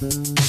Música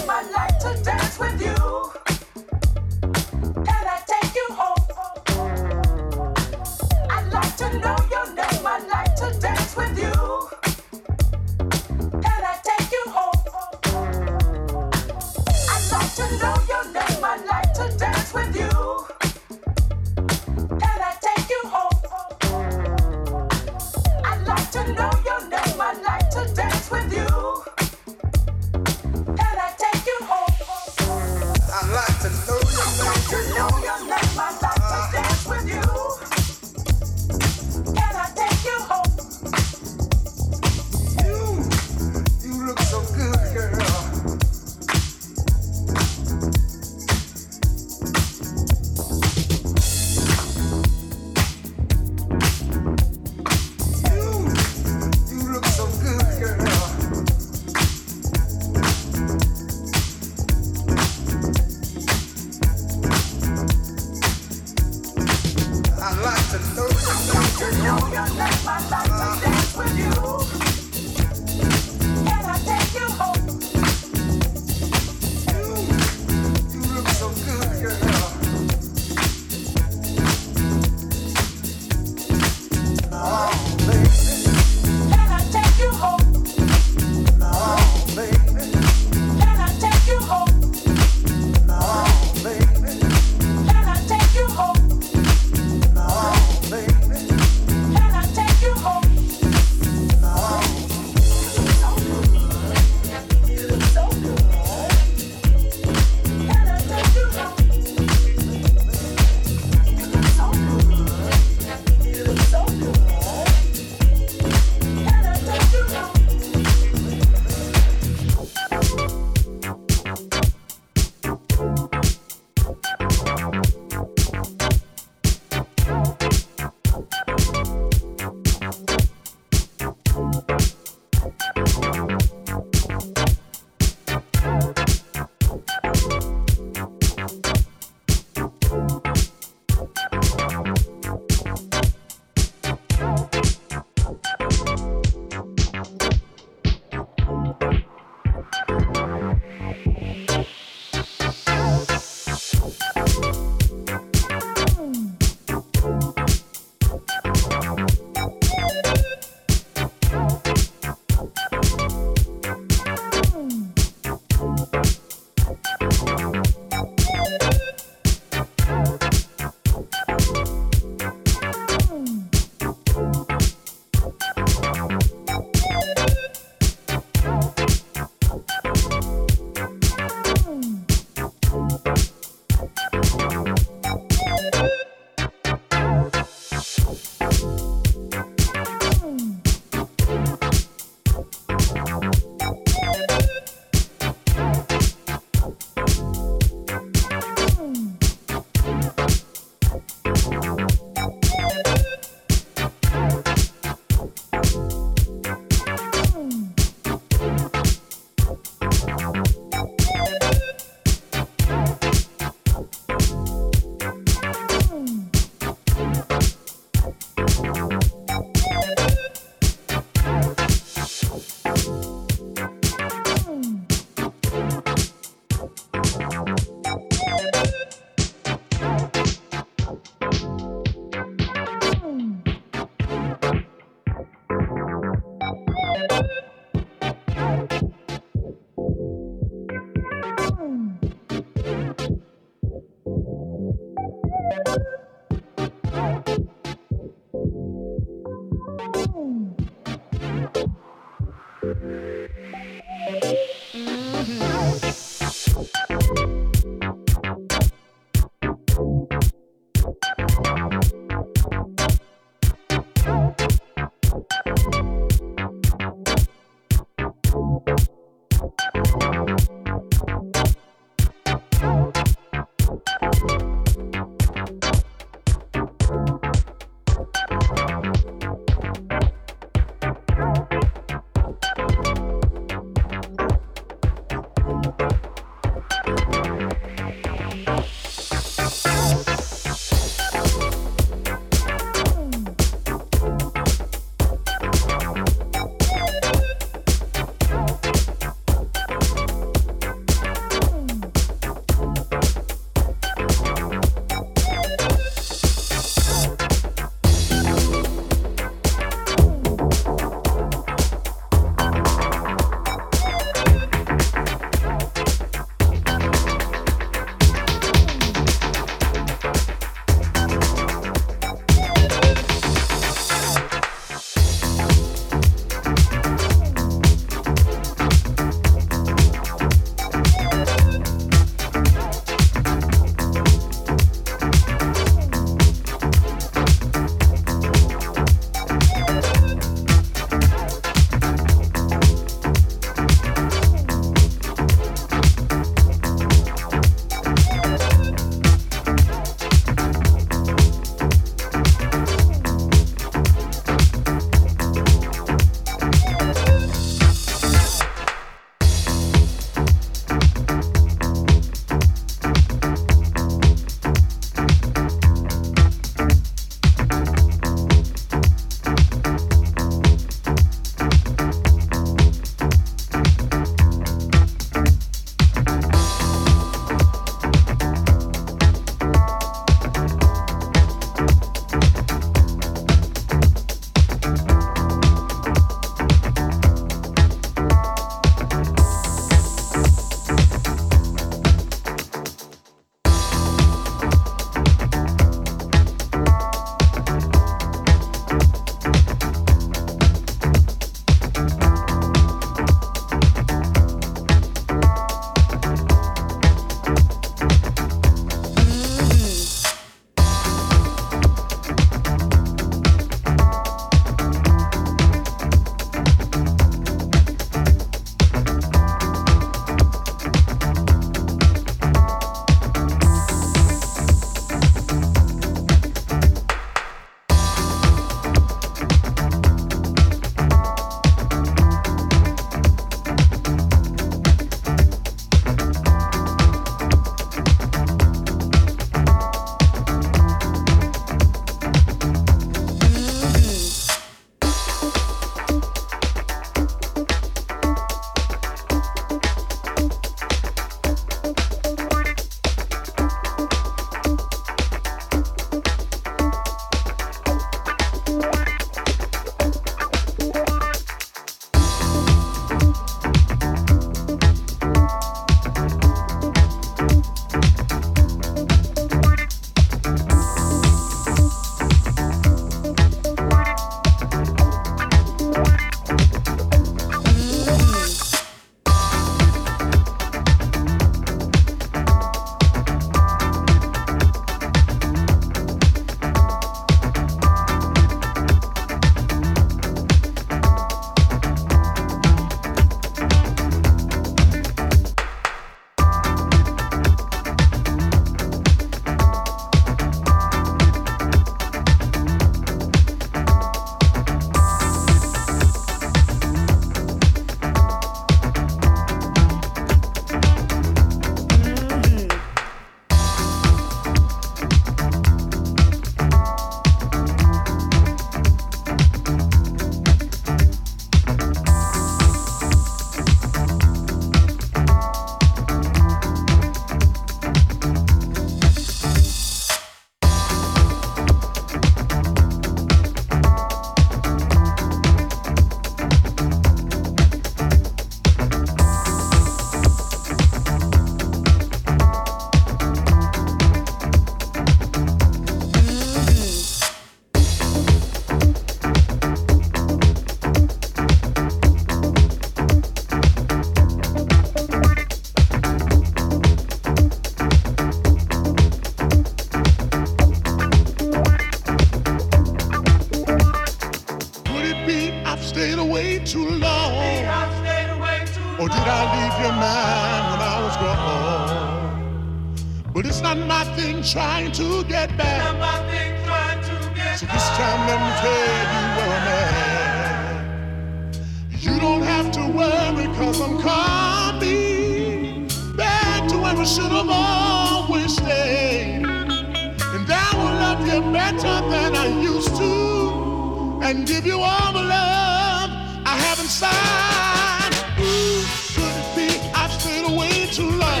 trying to get back. I'm nothing trying to get so this time let me tell you where I'm at. You don't have to worry, cause I'm coming back to where I should have always stayed. And I will love you better than I used to, and give you all the love I have inside. Ooh, could it be I've stayed away too long?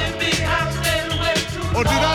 Or did I?